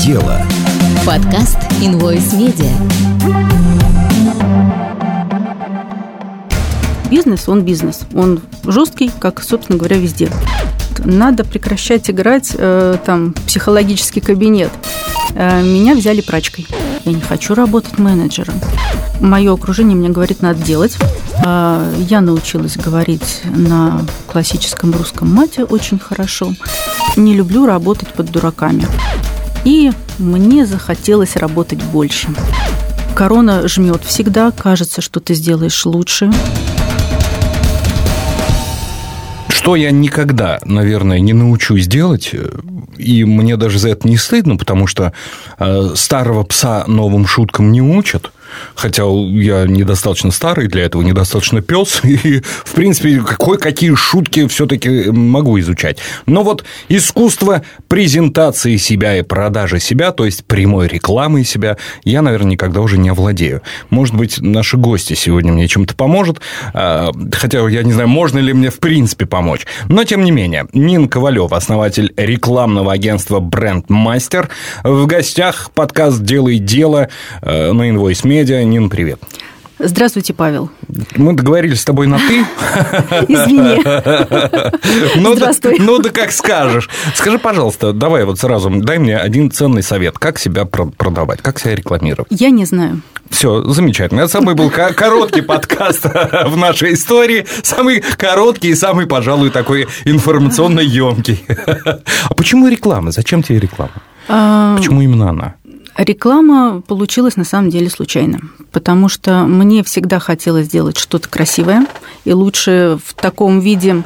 дело. Подкаст Invoice Media. Бизнес, он бизнес. Он жесткий, как, собственно говоря, везде. Надо прекращать играть э, там психологический кабинет. Э, меня взяли прачкой. Я не хочу работать менеджером. Мое окружение мне говорит, надо делать. Э, я научилась говорить на классическом русском мате очень хорошо. Не люблю работать под дураками. И мне захотелось работать больше. Корона жмет всегда, кажется, что ты сделаешь лучше. Что я никогда, наверное, не научусь делать, и мне даже за это не стыдно, потому что э, старого пса новым шуткам не учат. Хотя я недостаточно старый для этого, недостаточно пес, и, в принципе, кое-какие шутки все-таки могу изучать. Но вот искусство презентации себя и продажи себя, то есть прямой рекламы себя, я, наверное, никогда уже не овладею. Может быть, наши гости сегодня мне чем-то поможет, а, хотя я не знаю, можно ли мне в принципе помочь. Но, тем не менее, Нин Ковалев, основатель рекламного агентства Бренд Мастер, в гостях подкаст «Делай дело» э, на Invoice Media Медиа. Нин, привет. Здравствуйте, Павел. Мы договорились с тобой на «ты». Извини. Ну, Здравствуй. Да, ну, да как скажешь. Скажи, пожалуйста, давай вот сразу, дай мне один ценный совет. Как себя продавать, как себя рекламировать? Я не знаю. Все, замечательно. Это самый был короткий подкаст в нашей истории. Самый короткий и самый, пожалуй, такой информационно емкий. А почему реклама? Зачем тебе реклама? А, почему именно она? Реклама получилась на самом деле случайно, потому что мне всегда хотелось сделать что-то красивое, и лучше в таком виде,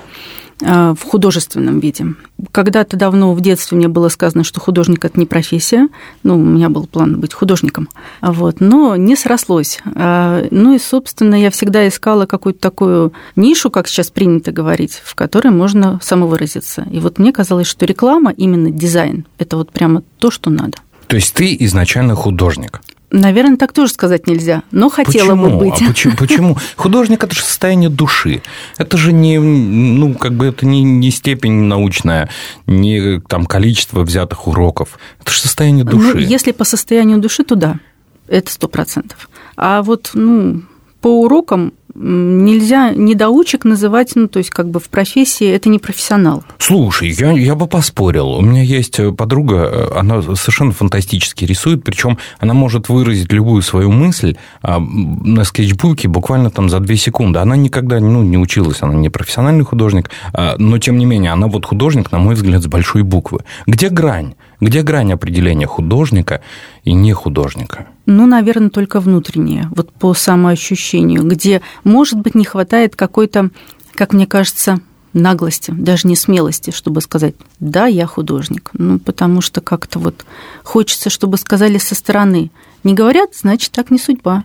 э, в художественном виде. Когда-то давно в детстве мне было сказано, что художник – это не профессия. Ну, у меня был план быть художником. Вот, но не срослось. А, ну и, собственно, я всегда искала какую-то такую нишу, как сейчас принято говорить, в которой можно самовыразиться. И вот мне казалось, что реклама, именно дизайн – это вот прямо то, что надо. То есть ты изначально художник? Наверное, так тоже сказать нельзя, но хотела почему? бы быть. А почему? почему? Художник это же состояние души. Это же не, ну, как бы это не, не степень научная, не там количество взятых уроков. Это же состояние ну, души. Ну, если по состоянию души, то да, это сто процентов. А вот, ну, по урокам нельзя недоучек называть, ну, то есть, как бы в профессии это не профессионал. Слушай, я, я бы поспорил. У меня есть подруга, она совершенно фантастически рисует, причем она может выразить любую свою мысль а, на скетчбуке буквально там за две секунды. Она никогда ну, не училась, она не профессиональный художник, а, но тем не менее, она вот художник, на мой взгляд, с большой буквы. Где грань? Где грань определения художника и не художника? Ну, наверное, только внутреннее, вот по самоощущению, где, может быть, не хватает какой-то, как мне кажется, наглости, даже не смелости, чтобы сказать, да, я художник. Ну, потому что как-то вот хочется, чтобы сказали со стороны. Не говорят, значит, так не судьба.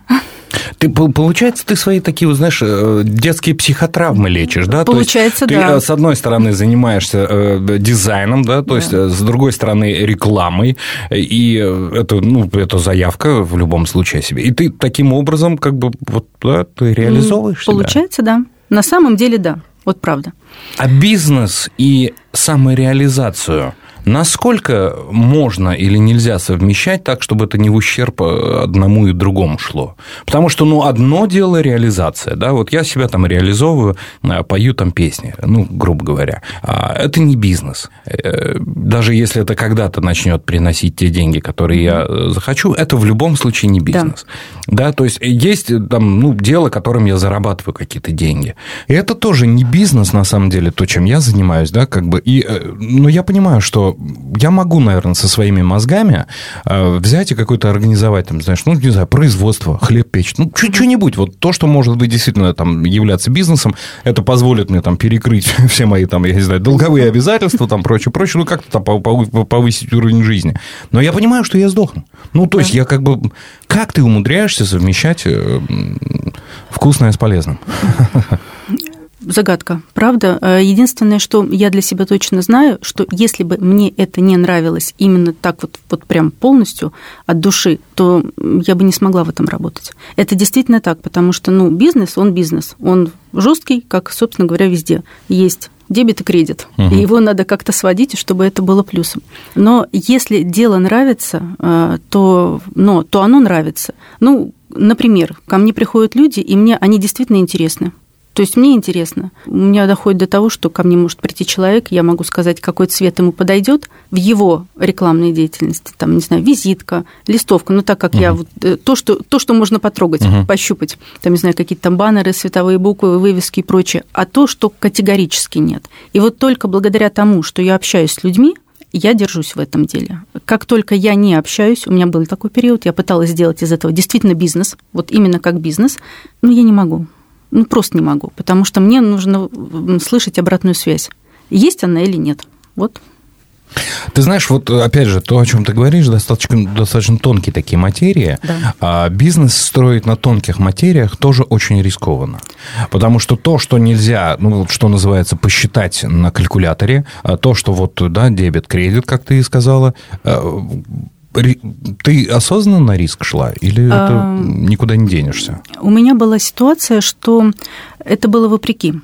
Ты, получается, ты свои такие, вот, знаешь, э, детские психотравмы лечишь, да? Получается, то есть, да. Ты, с одной стороны, занимаешься э, дизайном, да, то да. есть, э, с другой стороны, рекламой, и это, ну, это заявка в любом случае себе. И ты таким образом, как бы, вот, да, ты реализовываешь Получается, себя. да. На самом деле, да. Вот правда. А бизнес и самореализацию – Насколько можно или нельзя совмещать так, чтобы это не в ущерб э, одному и другому шло? Потому что, ну, одно дело реализация, да, вот я себя там реализовываю, э, пою там песни, ну, грубо говоря. А это не бизнес. Э, даже если это когда-то начнет приносить те деньги, которые я захочу, это в любом случае не бизнес. Да, да то есть есть там, ну, дело, которым я зарабатываю какие-то деньги. И это тоже не бизнес, на самом деле, то, чем я занимаюсь, да, как бы. И, ну, я понимаю, что я могу, наверное, со своими мозгами э, взять и какой-то организовать, там, знаешь, ну, не знаю, производство, хлеб печь, ну, что-нибудь, вот то, что может быть действительно там являться бизнесом, это позволит мне там перекрыть все мои там, я не знаю, долговые обязательства, там, прочее, прочее, ну, как-то там повысить уровень жизни. Но я понимаю, что я сдохну. Ну, то есть, я как бы... Как ты умудряешься совмещать э, вкусное с полезным? загадка, правда. Э, единственное, что я для себя точно знаю, что если бы мне это не нравилось именно так вот, вот прям полностью от души, то я бы не смогла в этом работать. Это действительно так, потому что, ну, бизнес, он бизнес, он жесткий, как, собственно говоря, везде. Есть дебет и кредит. Мгм. И его надо как-то сводить, чтобы это было плюсом. Но если дело нравится, э, то, но, то оно нравится. Ну, например, ко мне приходят люди, и мне они действительно интересны. То есть мне интересно. У меня доходит до того, что ко мне может прийти человек, я могу сказать, какой цвет ему подойдет в его рекламной деятельности. Там, не знаю, визитка, листовка. Ну, так как я вот э, то, что, то, что можно потрогать, Мгм. пощупать. Там, не знаю, какие-то там баннеры, световые буквы, вывески и прочее. А то, что категорически нет. И вот только благодаря тому, что я общаюсь с людьми, я держусь в этом деле. Как только я не общаюсь, у меня был такой период, я пыталась сделать из этого действительно бизнес, вот именно как бизнес, но я не могу. Ну, просто не могу, потому что мне нужно слышать обратную связь. Есть она или нет. Вот. Ты знаешь, вот опять же, то, о чем ты говоришь, достаточно, достаточно тонкие такие материи. Да. А бизнес строить на тонких материях тоже очень рискованно. Потому что то, что нельзя, ну, вот что называется, посчитать на калькуляторе, а то, что вот, да, дебет, кредит, как ты и сказала, э, ты осознанно на риск шла или это А, никуда не денешься? У меня была ситуация, что это было вопреки.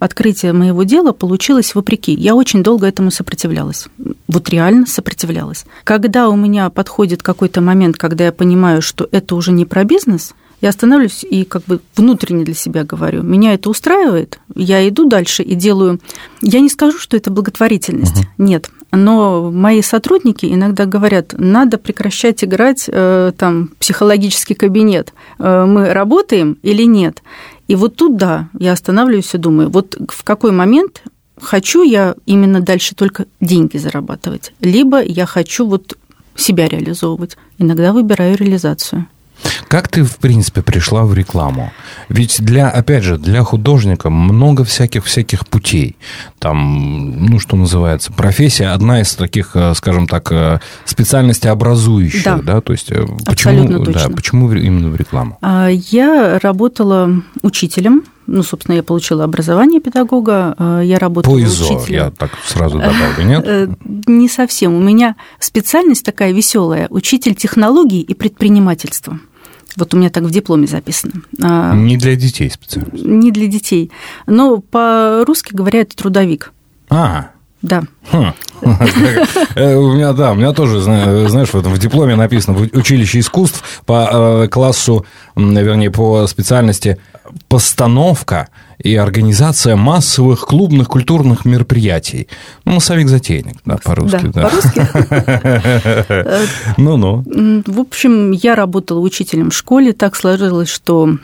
Открытие моего дела получилось вопреки. Я очень долго этому сопротивлялась. Вот реально сопротивлялась. Когда у меня подходит какой-то момент, когда я понимаю, что это уже не про бизнес, я останавливаюсь и как бы внутренне для себя говорю, меня это устраивает, я иду дальше и делаю... Я не скажу, что это благотворительность, нет. Но мои сотрудники иногда говорят, надо прекращать играть э, там психологический кабинет. Э, мы работаем или нет? И вот тут, да, я останавливаюсь и думаю, вот в какой момент хочу я именно дальше только деньги зарабатывать, либо я хочу вот себя реализовывать. Иногда выбираю реализацию. Как ты, в принципе, пришла в рекламу? Ведь для, опять же, для художника много всяких-всяких путей. Там, ну, что называется, профессия одна из таких, э, скажем так, э, специальностей образующих, да, Да. то есть э, почему, да, почему именно в рекламу? А Я работала учителем, ну, собственно, я получила образование педагога, а я работала По ИЗО, учителем. я так сразу добавлю, нет? Не совсем. У меня специальность такая веселая: учитель технологий и предпринимательства. Вот у меня так в дипломе записано. А, Не для детей специально. Не для детей. Но по-русски говоря, это трудовик. А, Да. Хм. Э, У меня, да, у меня тоже, зна- знаешь, в дипломе написано училище искусств по э, классу, вернее, по специальности постановка и организация массовых клубных культурных мероприятий. Ну, массовик-затейник, да, по-русски. Да, да. по-русски. Ну-ну. М, В общем, я работала учителем в школе. Так сложилось, что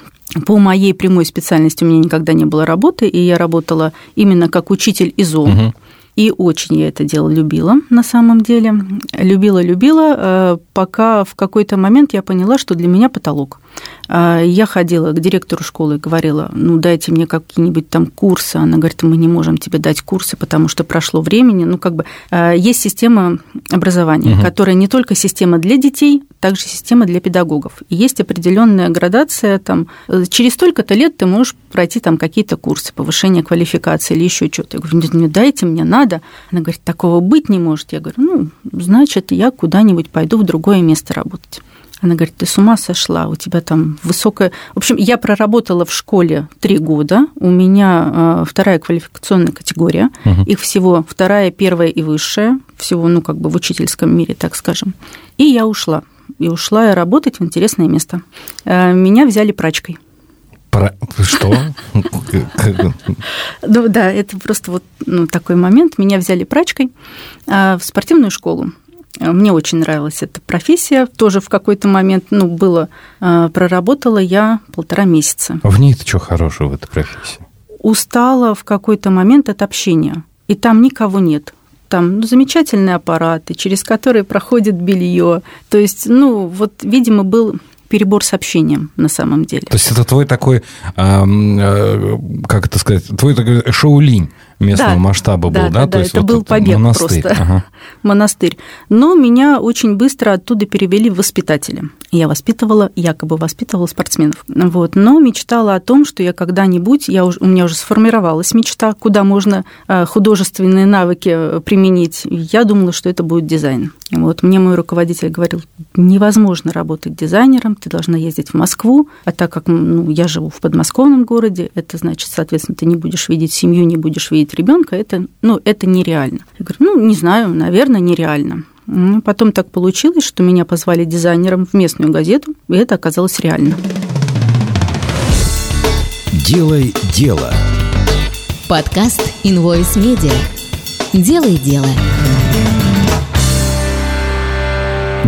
по моей прямой специальности у меня никогда не было работы, и я работала именно как учитель ИЗО. И очень я это дело любила на самом деле. Любила-любила, э, пока в какой-то момент я поняла, что для меня потолок. А, Я ходила к директору школы и говорила, ну, дайте мне какие-нибудь там курсы. Она говорит, мы не можем тебе дать курсы, потому что прошло времени. Ну, как бы э, есть система образования, Мгм. которая не только система для детей, также система для педагогов. И есть определенная градация, там, э, через столько-то лет ты можешь пройти там какие-то курсы повышения квалификации или еще что-то. Я говорю, дайте, мне надо. Она говорит, такого быть не может. Я говорю, ну, значит, я куда-нибудь пойду в другое место работать. Она говорит, ты с ума сошла, у тебя там высокая... В общем, я проработала в школе три года, у меня э, вторая квалификационная категория, Мгм. их всего вторая, первая и высшая, всего, ну, как бы в учительском мире, так скажем. И я ушла. И ушла я работать в интересное место. Э, Меня взяли прачкой. Про- Что? Ну да, это просто вот ну, такой момент. Меня взяли прачкой а, в спортивную школу. А, Мне очень нравилась эта профессия. Тоже в какой-то момент, ну, было, а, проработала я полтора месяца. В ней-то что хорошего в этой профессии? Устала в какой-то момент от общения. И там никого нет. Там ну, замечательные аппараты, через которые проходит белье. То есть, ну, вот, видимо, был перебор с общением на самом деле. То есть это твой такой, ам, э, как это сказать, твой такой шоу-линь местного Да, масштаба был, да, да? да, То есть это вот был побег монастырь. просто. Ага. монастырь. Но меня очень быстро оттуда перевели в воспитателя. Я воспитывала, якобы воспитывала спортсменов. Вот. Но мечтала о том, что я когда-нибудь, я уже, у меня уже сформировалась мечта, куда можно э, художественные навыки э, применить. Я думала, что это будет дизайн. Вот. Мне мой руководитель говорил, невозможно работать дизайнером, ты должна ездить в Москву, а так как ну, я живу в подмосковном городе, это значит, соответственно, ты не будешь видеть семью, не будешь видеть ребенка, это, ну, это нереально. Я говорю, ну, не знаю, наверное, нереально. Потом так получилось, что меня позвали дизайнером в местную газету, и это оказалось реально. Делай дело. Подкаст Invoice Media. Делай дело.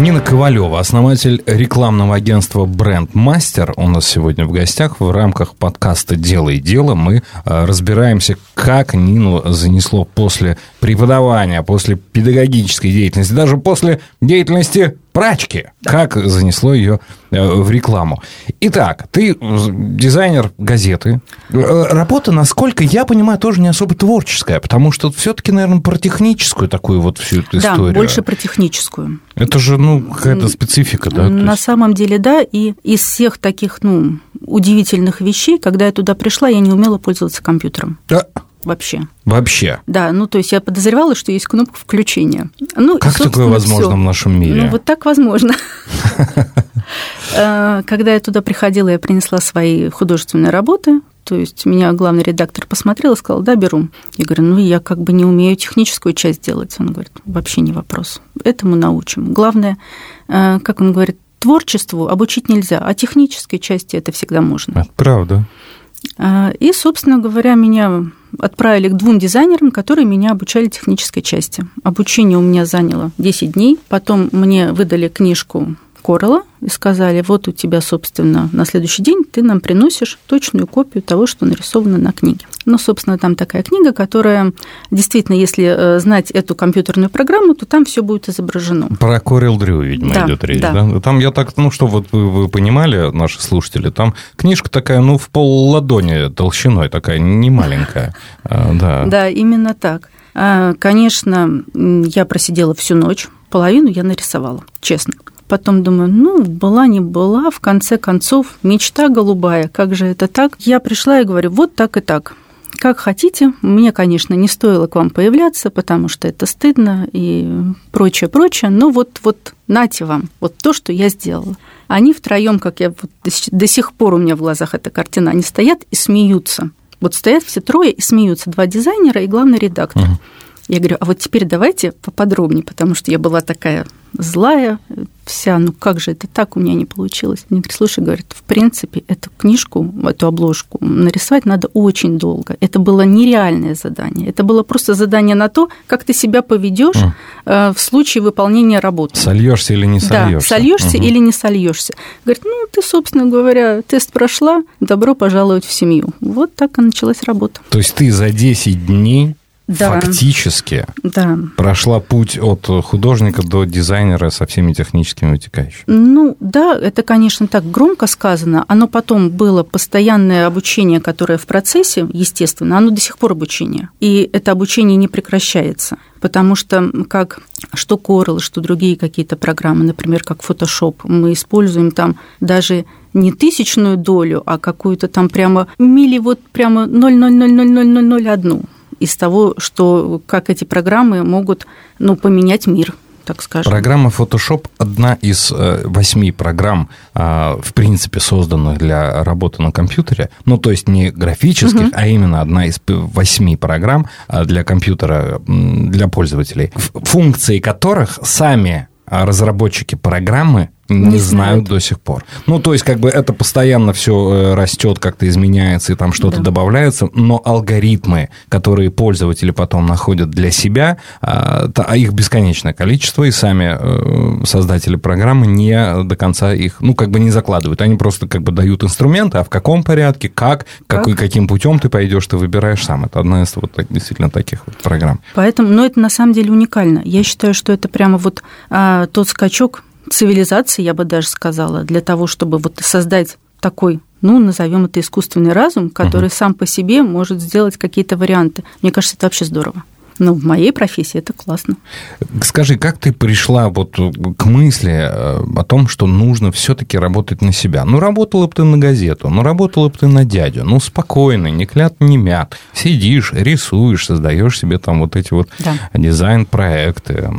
Нина Ковалева, основатель рекламного агентства Бренд Мастер, у нас сегодня в гостях в рамках подкаста «Делай дело». Мы э, разбираемся, как Нину занесло после преподавания, после педагогической деятельности, даже после деятельности прачки, как занесло ее э, в рекламу. Итак, ты дизайнер газеты. Э, работа, насколько я понимаю, тоже не особо творческая, потому что все-таки, наверное, про техническую такую вот всю эту да, историю. Да, больше про техническую. Это же, ну, какая-то специфика, да? На есть... самом деле, да, и из всех таких, ну, удивительных вещей, когда я туда пришла, я не умела пользоваться компьютером. Да вообще. Вообще? Да, ну то есть я подозревала, что есть кнопка включения. Ну, как такое возможно всё. в нашем мире? Ну вот так возможно. Э, когда я туда приходила, я принесла свои художественные работы, то есть меня главный редактор посмотрел и сказал, да, беру. Я говорю, ну, я как бы не умею техническую часть делать. Он говорит, вообще не вопрос. Этому научим. Главное, э, как он говорит, творчеству обучить нельзя, а технической части это всегда можно. Это правда. Э, и, собственно говоря, меня отправили к двум дизайнерам, которые меня обучали технической части. Обучение у меня заняло 10 дней. Потом мне выдали книжку Коралла и сказали, вот у тебя, собственно, на следующий день ты нам приносишь точную копию того, что нарисовано на книге. Ну, собственно, там такая книга, которая действительно, если э, знать эту компьютерную программу, то там все будет изображено. Про Corel Drew, видимо, да, идет речь, да. да? Там я так, ну, что вот вы, вы понимали, наши слушатели, там книжка такая, ну, в пол ладони толщиной такая, не маленькая. А, да. Да, именно так. А, конечно, я просидела всю ночь, половину я нарисовала, честно. Потом думаю, ну, была не была, в конце концов, мечта голубая, как же это так? Я пришла и говорю, вот так и так. Как хотите, мне, конечно, не стоило к вам появляться, потому что это стыдно и прочее, прочее, но вот, вот нате вам, вот то, что я сделала. Они втроем, как я вот до сих пор у меня в глазах эта картина, они стоят и смеются. Вот стоят все трое и смеются, два дизайнера и главный редактор. Uh-huh. Я говорю, а вот теперь давайте поподробнее, потому что я была такая злая вся, ну как же это так, у меня не получилось. Мне говорит, слушай, говорит, в принципе, эту книжку, эту обложку нарисовать надо очень долго. Это было нереальное задание. Это было просто задание на то, как ты себя поведешь mm. в случае выполнения работы. Сольешься или не сольешься. Да, сольешься угу. или не сольешься. Говорит, ну ты, собственно говоря, тест прошла, добро пожаловать в семью. Вот так и началась работа. То есть ты за 10 дней да. фактически да. прошла путь от художника до дизайнера со всеми техническими вытекающими. Ну да, это, конечно, так громко сказано. Оно потом было постоянное обучение, которое в процессе, естественно, оно до сих пор обучение. И это обучение не прекращается. Потому что как что Corel, что другие какие-то программы, например, как Photoshop, мы используем там даже не тысячную долю, а какую-то там прямо мили, вот прямо 0,0000001 из того, что как эти программы могут ну, поменять мир так скажем. Программа Photoshop одна из э, восьми программ, а, в принципе, созданных для работы на компьютере. Ну, то есть не графических, угу. а именно одна из восьми программ а, для компьютера, для пользователей, функции которых сами разработчики программы не, не знают до сих пор. Ну, то есть, как бы это постоянно все э, растет, как-то изменяется, и там что-то да. добавляется, но алгоритмы, которые пользователи потом находят для себя, а, а их бесконечное количество, и сами э, создатели программы не до конца их, ну, как бы не закладывают. Они просто как бы дают инструменты, а в каком порядке, как, как? Какой, каким путем ты пойдешь, ты выбираешь сам. Это одна из вот действительно таких вот программ. Поэтому, но это на самом деле уникально. Я считаю, что это прямо вот а, тот скачок, цивилизации, я бы даже сказала, для того, чтобы вот создать такой ну, назовем это искусственный разум, который угу. сам по себе может сделать какие-то варианты. Мне кажется, это вообще здорово. Ну, в моей профессии это классно. Скажи, как ты пришла вот к мысли э, о том, что нужно все-таки работать на себя? Ну, работала бы ты на газету, ну, работала бы ты на дядю, ну, спокойно, не клят, не мят. Сидишь, рисуешь, создаешь себе там вот эти вот да. дизайн-проекты,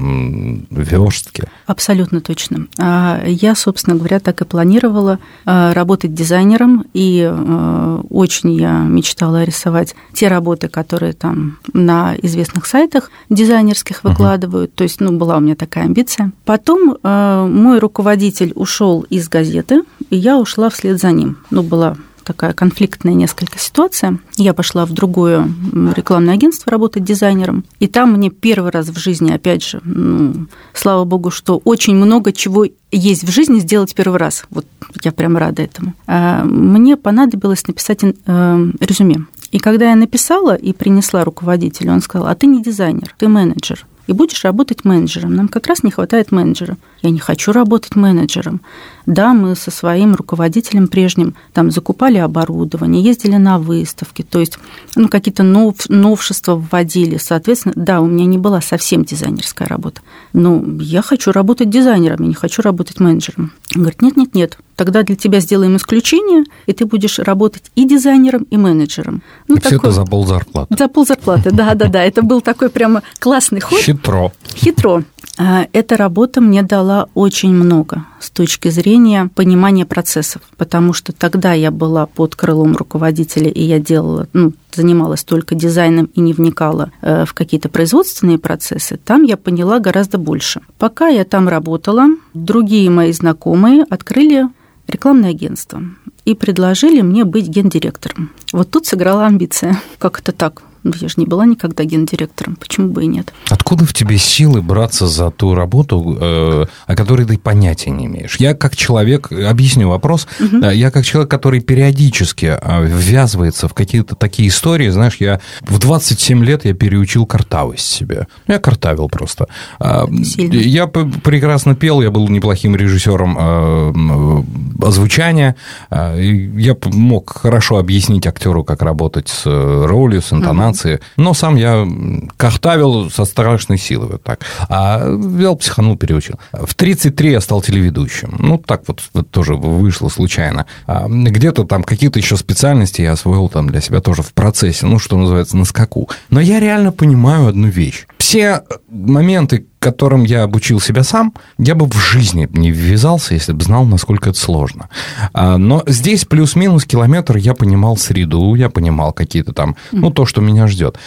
верстки. Абсолютно точно. А, я, собственно говоря, так и планировала а, работать дизайнером, и э, очень я мечтала рисовать те работы, которые там на известных сайтах дизайнерских выкладывают. Uh-huh. То есть, ну, была у меня такая амбиция. Потом э, мой руководитель ушел из газеты, и я ушла вслед за ним. Ну, была такая конфликтная несколько ситуация. Я пошла в другое рекламное агентство работать дизайнером, и там мне первый раз в жизни, опять же, ну, слава богу, что очень много чего есть в жизни сделать первый раз. Вот я прям рада этому. А, мне понадобилось написать э, резюме. И когда я написала и принесла руководителю, он сказал, а ты не дизайнер, ты менеджер и будешь работать менеджером. Нам как раз не хватает менеджера. Я не хочу работать менеджером. Да, мы со своим руководителем прежним там закупали оборудование, ездили на выставки, то есть ну, какие-то нов, новшества вводили. Соответственно, да, у меня не была совсем дизайнерская работа. Но я хочу работать дизайнером, я не хочу работать менеджером. Он говорит, нет-нет-нет, тогда для тебя сделаем исключение, и ты будешь работать и дизайнером, и менеджером. Ну, и такой... все это за пол зарплаты. За пол зарплаты, да-да-да. Это был такой прямо классный ход. Хитро. Хитро. А, эта работа мне дала очень много с точки зрения понимания процессов, потому что тогда я была под крылом руководителя, и я делала, ну, занималась только дизайном и не вникала э, в какие-то производственные процессы, там я поняла гораздо больше. Пока я там работала, другие мои знакомые открыли рекламное агентство и предложили мне быть гендиректором. Вот тут сыграла амбиция. Как это так? Ну, я же не была никогда гендиректором, почему бы и нет. Откуда в тебе силы браться за ту работу, э, о которой ты понятия не имеешь? Я как человек, объясню вопрос, угу. я как человек, который периодически э, ввязывается в какие-то такие истории, знаешь, я в 27 лет я переучил картавость себе. Я картавил просто. А, я прекрасно пел, я был неплохим режиссером э, озвучания, я мог хорошо объяснить актеру, как работать с ролью, с интонацией, информации. Но сам я картавил со страшной силой вот так. А вел, психанул, переучил. В 33 я стал телеведущим. Ну, так вот, вот тоже вышло случайно. А где-то там какие-то еще специальности я освоил там для себя тоже в процессе, ну, что называется, на скаку. Но я реально понимаю одну вещь. Все моменты, которым я обучил себя сам, я бы в жизни не ввязался, если бы знал, насколько это сложно. А, но здесь плюс-минус километр я понимал среду, я понимал какие-то там, ну, то, что меня ждет.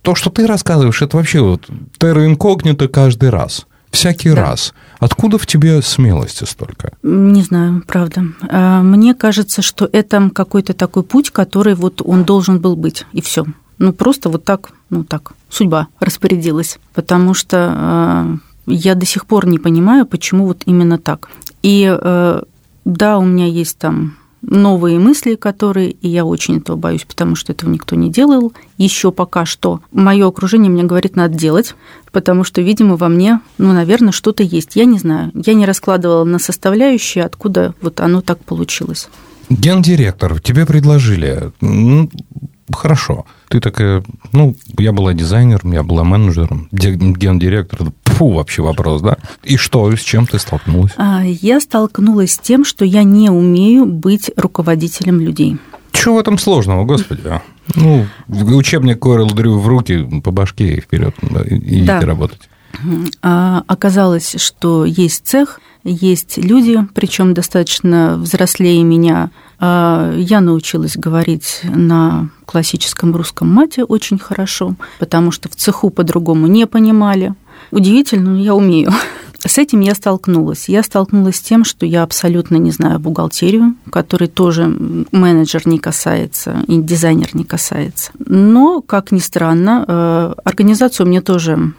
То, что ты рассказываешь, это вообще вот терра инкогнито каждый раз. Всякий да. раз. Откуда в тебе смелости столько? Не знаю, правда. А, мне кажется, что это какой-то такой путь, который вот он должен был быть, и все. Ну, просто вот так, ну, так, судьба распорядилась. Потому что э, я до сих пор не понимаю, почему вот именно так. И э, да, у меня есть там новые мысли, которые, и я очень этого боюсь, потому что этого никто не делал. Еще пока что мое окружение мне говорит, надо делать, потому что, видимо, во мне, ну, наверное, что-то есть. Я не знаю. Я не раскладывала на составляющие, откуда вот оно так получилось. Гендиректор, тебе предложили. Хорошо. Ты такая, ну, я была дизайнером, я была менеджером, гендиректором. Фу, вообще вопрос, да? И что, с чем ты столкнулась? А, я столкнулась с тем, что я не умею быть руководителем людей. Чего в этом сложного, господи? А? Ну, учебник Корел Дрю в руки, по башке и вперед, идите да. работать. А, оказалось, что есть цех, есть люди, причем достаточно взрослее меня. А, я научилась говорить на классическом русском мате очень хорошо, потому что в цеху по-другому не понимали. Удивительно, но я умею. С этим я столкнулась. Я столкнулась с тем, что я абсолютно не знаю бухгалтерию, которой тоже менеджер не касается и дизайнер не касается. Но, как ни странно, э, организацию мне тоже,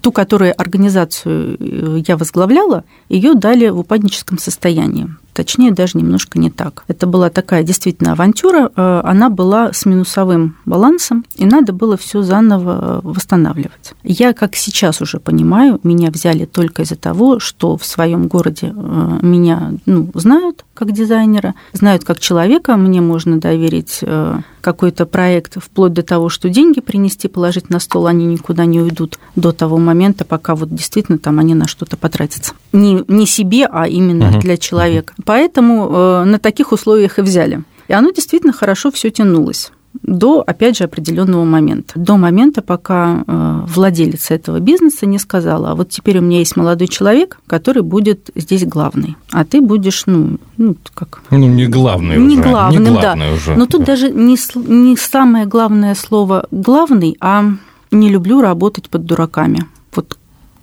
ту, которую организацию э, я возглавляла, ее дали в упадническом состоянии. Точнее, даже немножко не так. Это была такая действительно авантюра, э, она была с минусовым балансом, и надо было все заново восстанавливать. Я, как сейчас уже понимаю, меня взяли только из-за того, что в своем городе э, меня ну, знают как дизайнера, знают как человека, мне можно доверить э, какой-то проект, вплоть до того, что деньги принести, положить на стол, они никуда не уйдут до того момента, пока вот действительно там они на что-то потратятся. Не, не себе, а именно угу. для человека. Поэтому э, на таких условиях и взяли. И оно действительно хорошо все тянулось до, опять же, определенного момента. До момента, пока э, владелец этого бизнеса не сказала, а вот теперь у меня есть молодой человек, который будет здесь главный, а ты будешь, ну, ну как... Ну, не главный не уже. Главным, не главный да. уже. Но тут да. даже не, не самое главное слово «главный», а «не люблю работать под дураками». Вот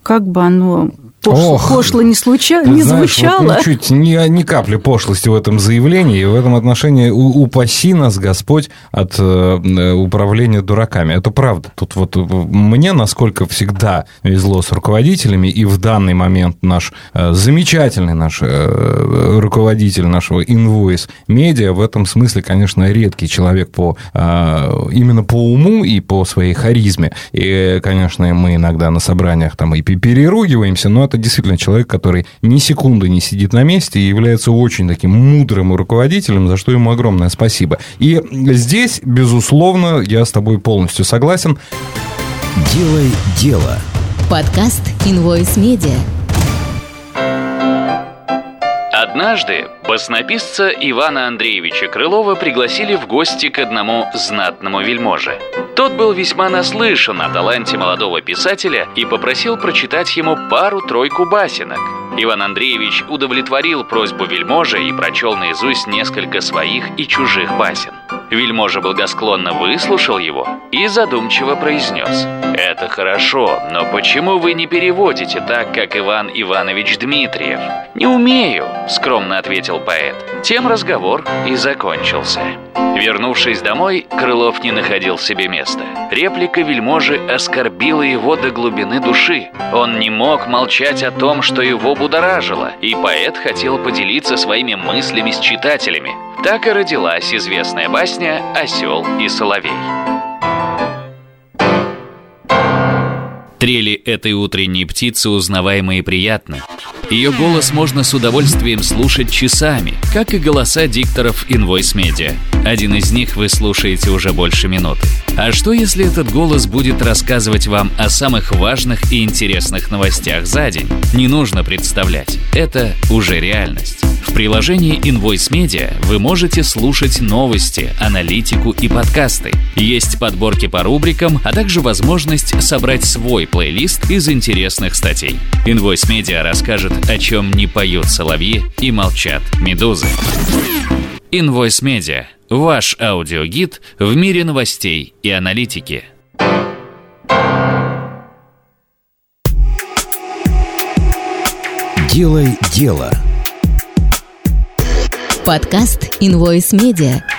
как бы оно пошло, Ох, пошло не, случа... не знаешь, звучало. Вот ничуть, ни, ни капли пошлости в этом заявлении. И в этом отношении упаси нас Господь от э, управления дураками. Это правда. Тут вот мне, насколько всегда везло с руководителями, и в данный момент наш э, замечательный наш э, руководитель нашего Invoice Media в этом смысле, конечно, редкий человек по, э, именно по уму и по своей харизме. И, конечно, мы иногда на собраниях там и переругиваемся, но это действительно человек, который ни секунды не сидит на месте и является очень таким мудрым руководителем, за что ему огромное спасибо. И здесь, безусловно, я с тобой полностью согласен. Делай дело. Подкаст Invoice Media. Однажды баснописца Ивана Андреевича Крылова пригласили в гости к одному знатному вельможе. Тот был весьма наслышан о таланте молодого писателя и попросил прочитать ему пару-тройку басенок. Иван Андреевич удовлетворил просьбу вельможи и прочел наизусть несколько своих и чужих басен. Вельможа благосклонно выслушал его и задумчиво произнес «Это хорошо, но почему вы не переводите так, как Иван Иванович Дмитриев?» «Не умею», — скромно ответил поэт. Тем разговор и закончился. Вернувшись домой, Крылов не находил себе места. Реплика вельможи оскорбила его до глубины души. Он не мог молчать о том, что его будоражило, и поэт хотел поделиться своими мыслями с читателями. Так и родилась известная басня «Осел и соловей». Трели этой утренней птицы узнаваемы и приятны. Ее голос можно с удовольствием слушать часами, как и голоса дикторов Invoice Media. Один из них вы слушаете уже больше минуты. А что, если этот голос будет рассказывать вам о самых важных и интересных новостях за день? Не нужно представлять. Это уже реальность. В приложении Invoice Media вы можете слушать новости, аналитику и подкасты. Есть подборки по рубрикам, а также возможность собрать свой плейлист из интересных статей. Invoice Media расскажет, о чем не поют соловьи и молчат медузы. Invoice Media – ваш аудиогид в мире новостей и аналитики. Делай дело. Подкаст Invoice Media –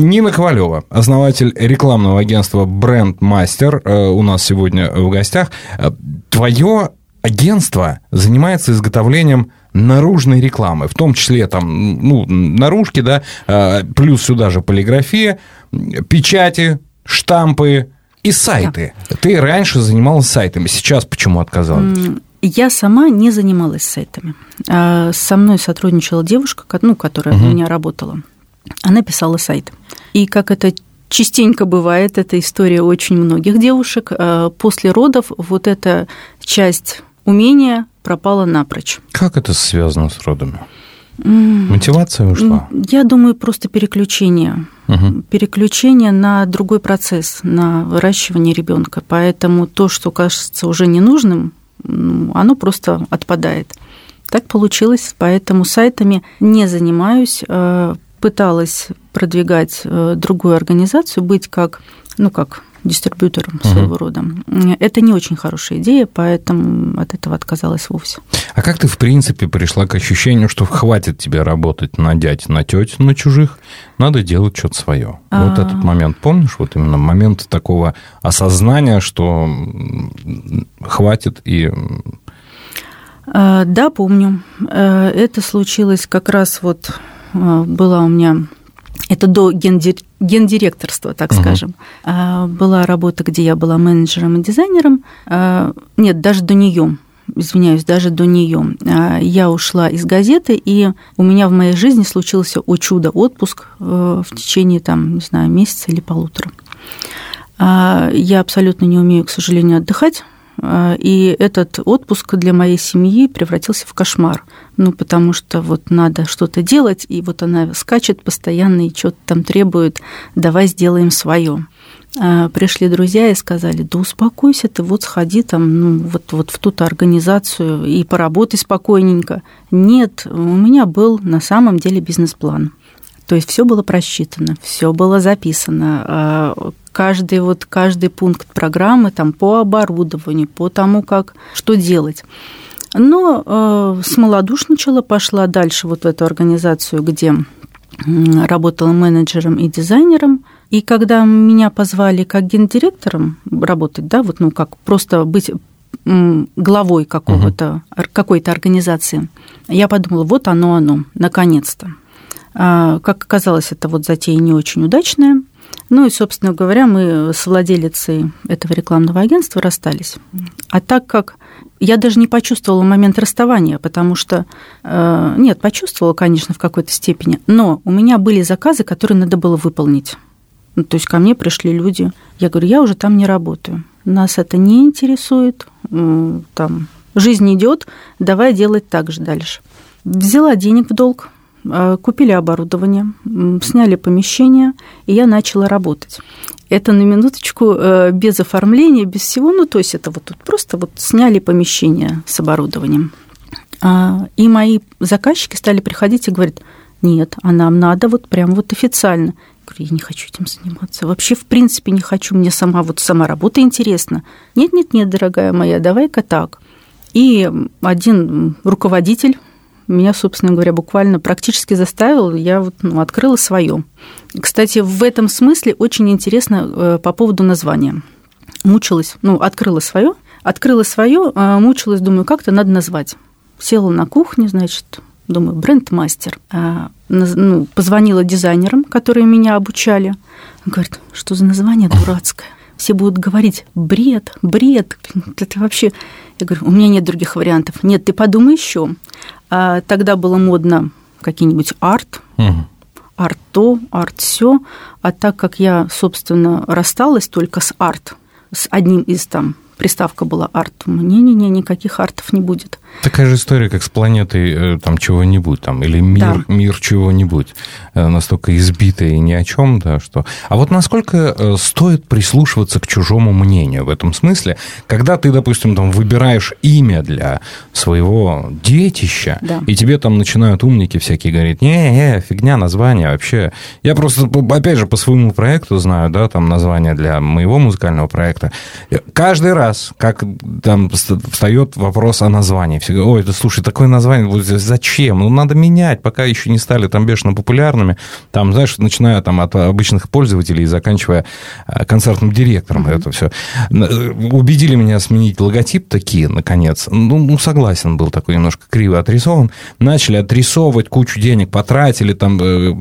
Нина Ковалева, основатель рекламного агентства Бренд Мастер, э, у нас сегодня в гостях. Твое агентство занимается изготовлением наружной рекламы, в том числе там, ну, наружки, да, э, плюс сюда же полиграфия, печати, штампы и сайты. Да. Ты раньше занималась сайтами, сейчас почему отказалась? Я сама не занималась сайтами. Со мной сотрудничала девушка, ну, которая угу. у меня работала она писала сайт. И как это частенько бывает, эта история очень многих девушек, э, после родов вот эта часть умения пропала напрочь. Как это связано с родами? Мотивация ушла? Я думаю, просто переключение. Угу. Переключение на другой процесс, на выращивание ребенка. Поэтому то, что кажется уже ненужным, оно просто отпадает. Так получилось, поэтому сайтами не занимаюсь. Э, пыталась продвигать э, другую организацию, быть как, ну как дистрибьютором угу. своего рода. Это не очень хорошая идея, поэтому от этого отказалась вовсе. А как ты, в принципе, пришла к ощущению, что хватит тебе работать на дядь, на теть, на чужих, надо делать что-то свое? А... Вот этот момент, помнишь, вот именно момент такого осознания, что хватит и Да, помню. Это случилось как раз вот была у меня это до гендиректорства, так угу. скажем. Была работа, где я была менеджером и дизайнером. Нет, даже до нее извиняюсь, даже до нее. Я ушла из газеты, и у меня в моей жизни случился, о чудо, отпуск в течение, там, не знаю, месяца или полутора. Я абсолютно не умею, к сожалению, отдыхать. А, и этот отпуск для моей семьи превратился в кошмар. Ну, потому что вот надо что-то делать, и вот она скачет постоянно и что-то там требует, давай сделаем свое. А, пришли друзья и сказали, да успокойся ты, вот сходи там, ну, вот, вот в ту-то организацию и поработай спокойненько. Нет, у меня был на самом деле бизнес-план. То есть все было просчитано, все было записано, а, каждый, вот, каждый пункт программы там, по оборудованию, по тому, как, что делать. Но э, смолодушничала, пошла дальше вот в эту организацию, где работала менеджером и дизайнером. И когда меня позвали как гендиректором работать, да, вот, ну, как просто быть главой какого-то, uh-huh. какой-то организации, я подумала, вот оно, оно, наконец-то. А, как оказалось, это вот затея не очень удачная. Ну и, собственно говоря, мы с владелицей этого рекламного агентства расстались. А так как я даже не почувствовала момент расставания, потому что, э, нет, почувствовала, конечно, в какой-то степени, но у меня были заказы, которые надо было выполнить. Ну, то есть ко мне пришли люди, я говорю, я уже там не работаю, нас это не интересует, там, жизнь идет, давай делать так же дальше. Взяла денег в долг, купили оборудование, сняли помещение, и я начала работать. Это на минуточку э, без оформления, без всего, ну то есть это вот тут просто вот сняли помещение с оборудованием. А, и мои заказчики стали приходить и говорить, нет, а нам надо вот прям вот официально. Я говорю, я не хочу этим заниматься. Вообще, в принципе, не хочу. Мне сама вот сама работа интересна. Нет-нет-нет, дорогая моя, давай-ка так. И один руководитель меня, собственно говоря, буквально практически заставил, я вот, ну, открыла свое. Кстати, в этом смысле очень интересно э, по поводу названия. Мучилась, ну, открыла свое, открыла свое, а мучилась, думаю, как-то надо назвать. Села на кухне, значит, думаю, бренд-мастер. А, ну, позвонила дизайнерам, которые меня обучали. Говорит, что за название дурацкое? Все будут говорить, бред, бред, это вообще... Я говорю, у меня нет других вариантов. Нет, ты подумай еще. А тогда было модно какие-нибудь арт, угу. арт то, арт все. А так как я, собственно, рассталась только с арт, с одним из там приставка была арт. Не-не-не, никаких артов не будет. Такая же история, как с планетой э, там чего-нибудь, там, или мир, да. мир чего-нибудь, э, настолько избитая и ни о чем, да, что... А вот насколько э, стоит прислушиваться к чужому мнению в этом смысле, когда ты, допустим, там, выбираешь имя для своего детища, да. и тебе там начинают умники всякие говорить, не-не, фигня название вообще. Я просто, опять же, по своему проекту знаю, да, там название для моего музыкального проекта. Каждый раз раз, как там встает вопрос о названии. Все говорят, ой, да слушай, такое название, зачем? Ну, надо менять, пока еще не стали там бешено популярными. Там, знаешь, начиная там от обычных пользователей и заканчивая э, концертным директором mm-hmm. это все. Убедили меня сменить логотип такие, наконец. Ну, ну, согласен, был такой немножко криво отрисован. Начали отрисовывать, кучу денег потратили, там э,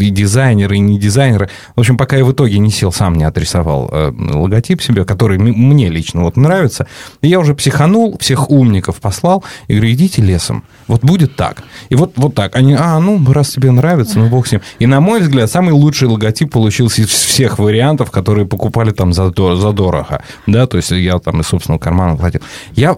и дизайнеры, и не дизайнеры. В общем, пока я в итоге не сел, сам не отрисовал э, логотип себе, который мне лично вот нравится. И я уже психанул, всех умников послал, и говорю, идите лесом. Вот будет так. И вот, вот так. Они, а, ну, раз тебе нравится, ну, бог с ним. И, на мой взгляд, самый лучший логотип получился из всех вариантов, которые покупали там за, за дорого. Да, то есть я там из собственного кармана платил. Я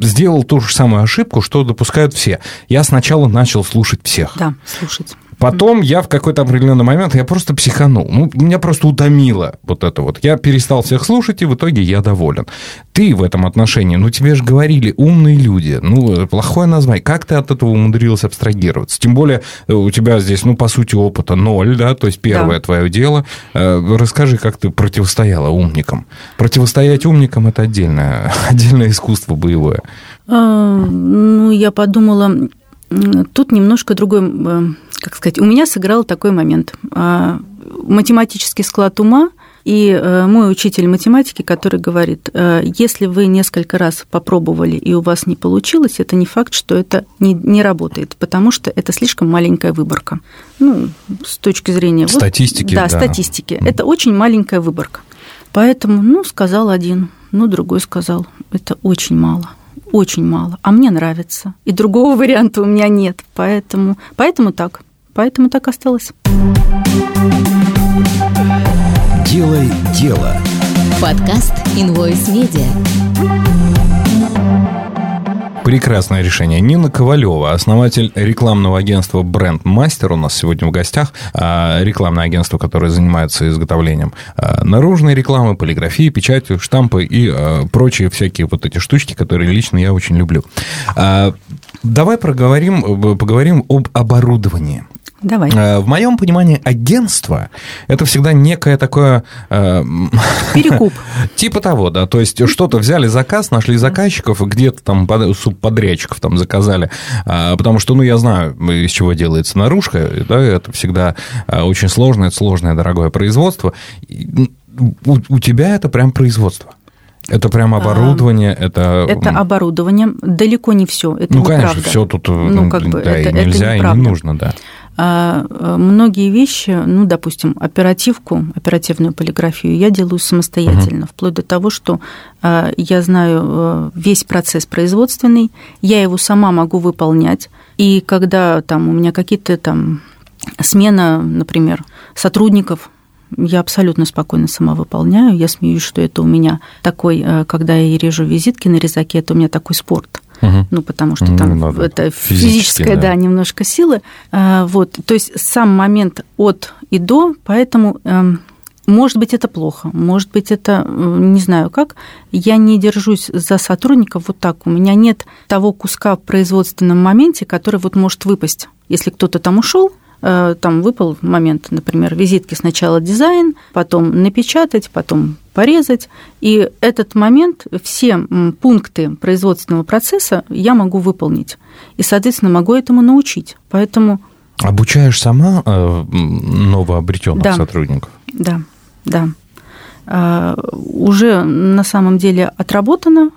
сделал ту же самую ошибку, что допускают все. Я сначала начал слушать всех. Да, слушать. Потом я в какой-то определенный момент, я просто психанул. Ну, меня просто утомило вот это вот. Я перестал всех слушать, и в итоге я доволен. Ты в этом отношении, ну, тебе же говорили умные люди, ну, плохое название. Как ты от этого умудрился абстрагироваться? Тем более э, у тебя здесь, ну, по сути, опыта ноль, да, то есть первое да. твое дело. Э, расскажи, как ты противостояла умникам. Противостоять умникам – это отдельное, отдельное искусство боевое. А, ну, я подумала, тут немножко другой как сказать, у меня сыграл такой момент. А, математический склад ума И э, мой учитель математики, который говорит, э, если вы несколько раз попробовали и у вас не получилось, это не факт, что это не, не работает, потому что это слишком маленькая выборка. Ну, с точки зрения... Статистики. Вот, да, да, статистики. Это очень маленькая выборка. Поэтому, ну, сказал один, ну, другой сказал, это очень мало очень мало, а мне нравится. И другого варианта у меня нет. Поэтому, поэтому так. Поэтому так осталось. Делай дело. Подкаст Invoice Media. Прекрасное решение. Нина Ковалева, основатель рекламного агентства Бренд Мастер, у нас сегодня в гостях. А, рекламное агентство, которое занимается изготовлением а, наружной рекламы, полиграфии, печати, штампы и а, прочие всякие вот эти штучки, которые лично я очень люблю. Давай проговорим, поговорим об оборудовании. Давай. Э, в моем понимании агентство – это всегда некое такое… Э, Перекуп. типа того, да. То есть что-то взяли заказ, нашли заказчиков, где-то там субподрядчиков там заказали. А, потому что, ну, я знаю, из чего делается наружка. Да, это всегда э, очень сложное, это сложное, дорогое производство. У, у тебя это прям производство. Это прям оборудование, а, это... Это оборудование, далеко не все, это Ну, неправда. конечно, все тут ну, как бы, да, это, и нельзя, это и не нужно, да. А, а многие вещи, ну, допустим, оперативку, оперативную полиграфию я делаю самостоятельно, угу. вплоть до того, что а, я знаю весь процесс производственный, я его сама могу выполнять, и когда там у меня какие-то там смена, например, сотрудников, я абсолютно спокойно сама выполняю. Я смеюсь, что это у меня такой, когда я режу визитки на резаке, это у меня такой спорт. Угу. Ну, потому что там ну, это физическая, да. да, немножко силы. А, вот, то есть сам момент от и до, поэтому эм, может быть, это плохо, может быть, это не знаю как. Я не держусь за сотрудников вот так. У меня нет того куска в производственном моменте, который вот может выпасть. Если кто-то там ушел, Э, там выпал момент, например, визитки сначала дизайн, потом напечатать, потом порезать. И этот момент, все пункты производственного процесса я могу выполнить. И, соответственно, могу этому научить. Поэтому... Обучаешь сама э, новообретенных да. сотрудников? Да, да. Э, уже на самом деле отработано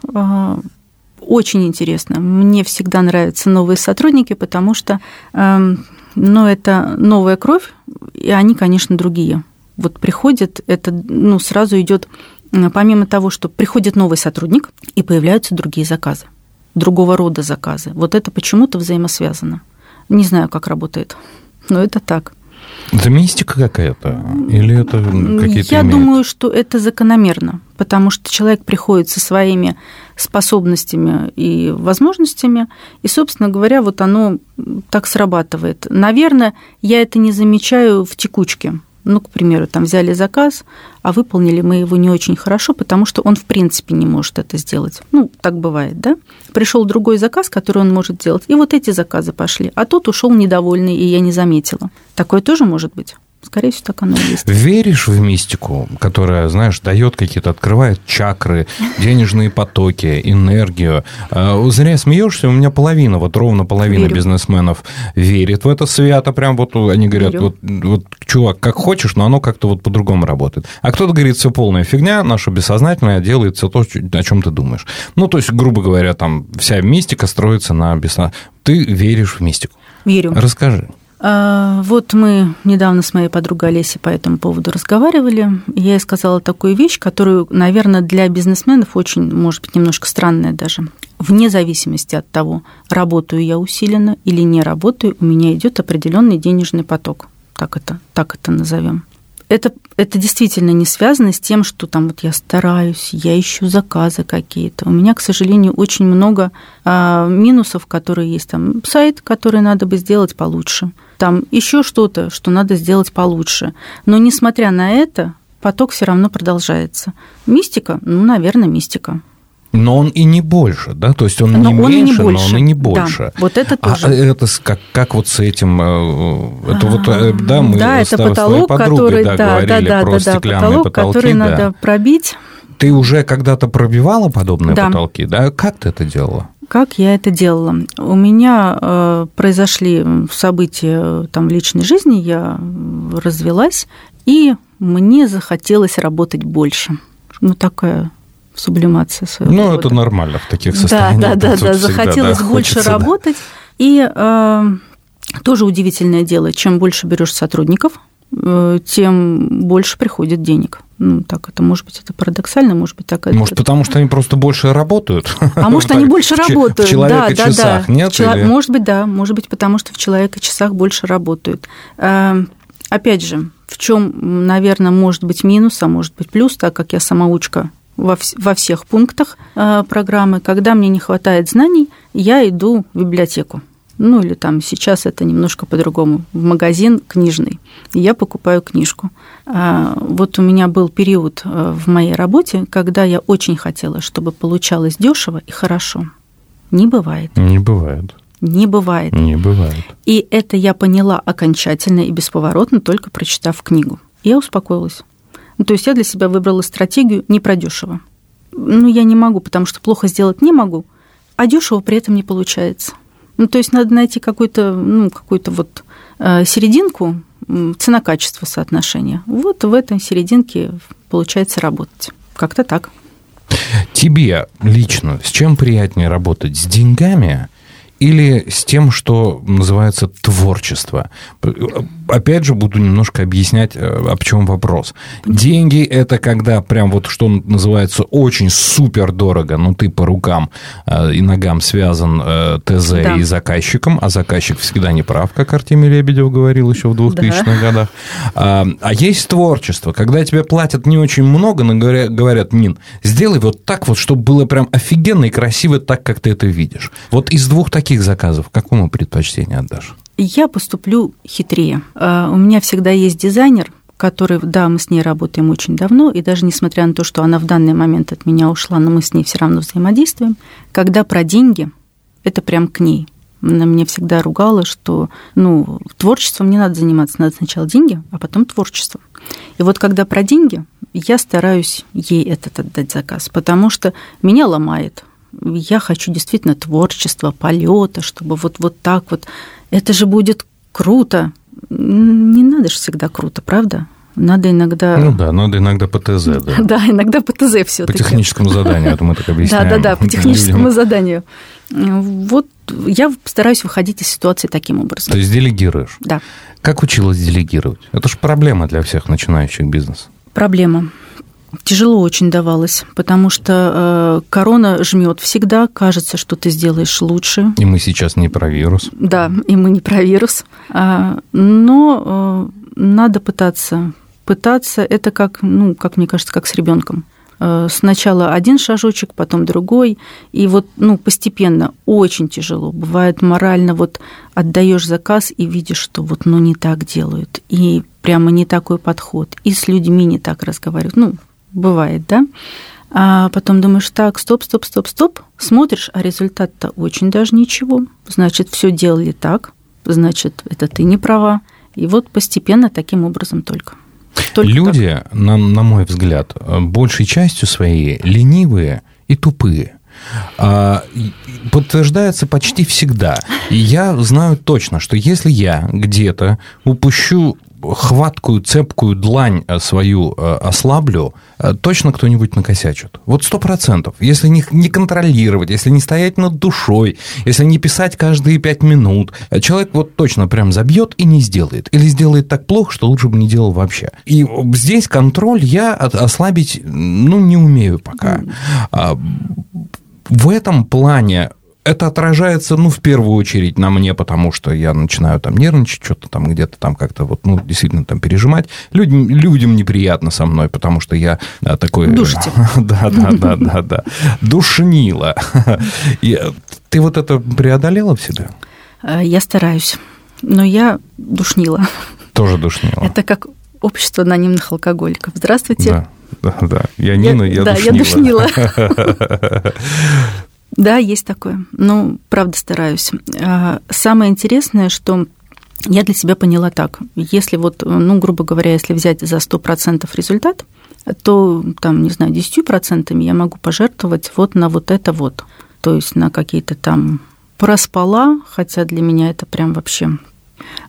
очень интересно. Мне всегда нравятся новые сотрудники, потому что эм, но это новая кровь, и они, конечно, другие. Вот приходит, это ну, сразу идет, помимо того, что приходит новый сотрудник, и появляются другие заказы, другого рода заказы. Вот это почему-то взаимосвязано. Не знаю, как работает, но это так. Это мистика какая-то? Или это какие-то Я имеют? думаю, что это закономерно, потому что человек приходит со своими способностями и возможностями, и, собственно говоря, вот оно так срабатывает. Наверное, я это не замечаю в текучке ну, к примеру, там взяли заказ, а выполнили мы его не очень хорошо, потому что он в принципе не может это сделать. Ну, так бывает, да? Пришел другой заказ, который он может сделать, и вот эти заказы пошли, а тот ушел недовольный, и я не заметила. Такое тоже может быть. Скорее всего, так оно и есть. Веришь в мистику, которая, знаешь, дает какие-то, открывает чакры, денежные потоки, энергию? А, зря смеешься, у меня половина, вот ровно половина Верю. бизнесменов верит в это свято, прям вот они говорят, вот, вот, чувак, как хочешь, но оно как-то вот по-другому работает. А кто-то говорит, все полная фигня, наше бессознательное делает все то, о чем ты думаешь. Ну, то есть, грубо говоря, там вся мистика строится на бессознательном. Ты веришь в мистику? Верю. Расскажи. А, вот мы недавно с моей подругой Олесей по этому поводу разговаривали. Я ей сказала такую вещь, которую, наверное, для бизнесменов очень, может быть, немножко странная даже. Вне зависимости от того, работаю я усиленно или не работаю, у меня идет определенный денежный поток. Так это, так это назовем это, это действительно не связано с тем, что там вот я стараюсь, я ищу заказы какие-то. У меня, к сожалению, очень много а, минусов, которые есть. Там сайт, который надо бы сделать получше. Там еще что-то, что надо сделать получше. Но несмотря на это, поток все равно продолжается. Мистика, ну, наверное, мистика. Но он и не больше, да? То есть он но не он меньше, не больше. но он и не больше. Да, вот это а тоже. А это как, как вот с этим... Э, это вот, э, да, мы да, это потолок, который, да, да, говорили да, да, про да, стеклянные потолок, потолки. который да. надо пробить. Ты уже когда-то пробивала подобные да. потолки, да? Как ты это делала? Как я это делала? У меня э, произошли события там в личной жизни, я развелась, и мне захотелось работать больше. Ну, такая сублимация своего Ну, это нормально в таких состояниях. Да, да, да, да, захотелось да, больше хочется, да. работать. И э, тоже удивительное дело, чем больше берешь сотрудников, э, тем больше приходит денег. Ну, так это, может быть, это парадоксально, может быть, так это... Может, потому что они просто больше работают? А может, они больше работают. Да, да, да. нет? Может быть, да. Может быть, потому что в человека-часах больше работают. Э, Опять же, в чем, наверное, может быть минус, а может быть плюс, так как я самоучка во, во всех пунктах э, программы, когда мне не хватает знаний, я иду в библиотеку. Ну, или там сейчас это немножко по-другому, в магазин книжный, и я покупаю книжку. А, Вот у меня был период э, в моей работе, когда я очень хотела, чтобы получалось дешево и хорошо. Не бывает. Не бывает. Не бывает. Не бывает. И это я поняла окончательно и бесповоротно, только прочитав книгу. Я успокоилась. Ну, то есть я для себя выбрала стратегию не про дешево. Ну, я не могу, потому что плохо сделать не могу, а дешево при этом не получается. Ну, то есть надо найти какую-то, ну, какую-то вот э, серединку, цена-качество соотношения. Вот в этой серединке получается работать. Как-то так. Тебе лично с чем приятнее работать? С деньгами или с тем, что называется творчество? Опять же, буду немножко объяснять, э, об чем вопрос. Деньги – это когда прям вот, что называется, очень супер дорого, ну, ты по рукам э, и ногам связан э, ТЗ Да. и заказчиком, а заказчик всегда не прав, как Артемий Лебедев говорил еще в 2000-х годах. А, а есть творчество, когда тебе платят не очень много, но говоря- говорят, Нин, сделай вот так вот, чтобы было прям офигенно и красиво так, как ты это видишь. Вот из двух таких заказов какому предпочтение отдашь? Я поступлю хитрее. А, У меня всегда есть дизайнер, который, да, мы с ней работаем очень давно, и даже несмотря на то, что она в данный момент от меня ушла, но мы с ней все равно взаимодействуем. Когда про деньги, это прям к ней. Она меня всегда ругала, что, ну, творчеством не надо заниматься, надо сначала деньги, а потом творчеством. И вот когда про деньги, я стараюсь ей этот отдать заказ, потому что меня ломает. Я хочу действительно творчества, полета, чтобы вот, вот так вот. Это же будет круто. Не надо же всегда круто, правда? Надо иногда... Ну да, надо иногда по ТЗ, да. Да, иногда по ТЗ все По техническому заданию, это мы так объясняем. да, да, по техническому заданию. Вот я стараюсь выходить из ситуации таким образом. То есть делегируешь. Да, Как училась делегировать? Это же проблема для всех начинающих бизнес. проблема. Тяжело очень давалось, потому что э, корона жмет всегда, кажется, что ты сделаешь лучше, И мы сейчас не про вирус. Да, и мы не про вирус. А, Но э, надо пытаться. Пытаться это как, ну, как мне кажется, как с ребенком. Сначала один шажочек, потом другой. И вот ну, постепенно очень тяжело. Бывает морально, вот отдаешь заказ и видишь, что вот ну не так делают. И прямо не такой подход. И с людьми не так разговаривают. Ну, бывает, да? А потом думаешь, так, стоп, стоп, стоп, стоп. Смотришь, а результат-то очень даже ничего. Значит, все делали так. Значит, это ты не права. И вот постепенно таким образом только. Только Люди, на, на мой взгляд, большей частью своей ленивые и тупые. А, подтверждается почти всегда. И я знаю точно, что если я где-то упущу хваткую, цепкую длань э, свою э, ослаблю, э, точно кто-нибудь накосячит. Вот сто процентов. Если не, не контролировать, если не стоять над душой, если не писать каждые пять минут, человек вот точно прям забьет и не сделает. Или сделает так плохо, что лучше бы не делал вообще. И здесь контроль я ослабить, ну, не умею пока. А, в этом плане это отражается, ну, в первую очередь на мне, потому что я начинаю там нервничать, что-то там где-то там как-то вот, ну, действительно там пережимать. Людям, людям неприятно со мной, потому что я да, такой... Душите. Да, да, да, да, да. Душнила. И э, ты вот это преодолела в себе? Э, Я стараюсь. Но я душнила. Тоже душнила. Это как общество анонимных алкоголиков. Здравствуйте. Да, да, да. Я Нина, я, да, душнила. я душнила. Да, есть такое. Ну, правда, стараюсь. А, Самое интересное, что я для себя поняла так. Если вот, ну, грубо говоря, если взять за 100% результат, то, там, не знаю, 10% я могу пожертвовать вот на вот это вот. То есть на какие-то там проспала, хотя для меня это прям вообще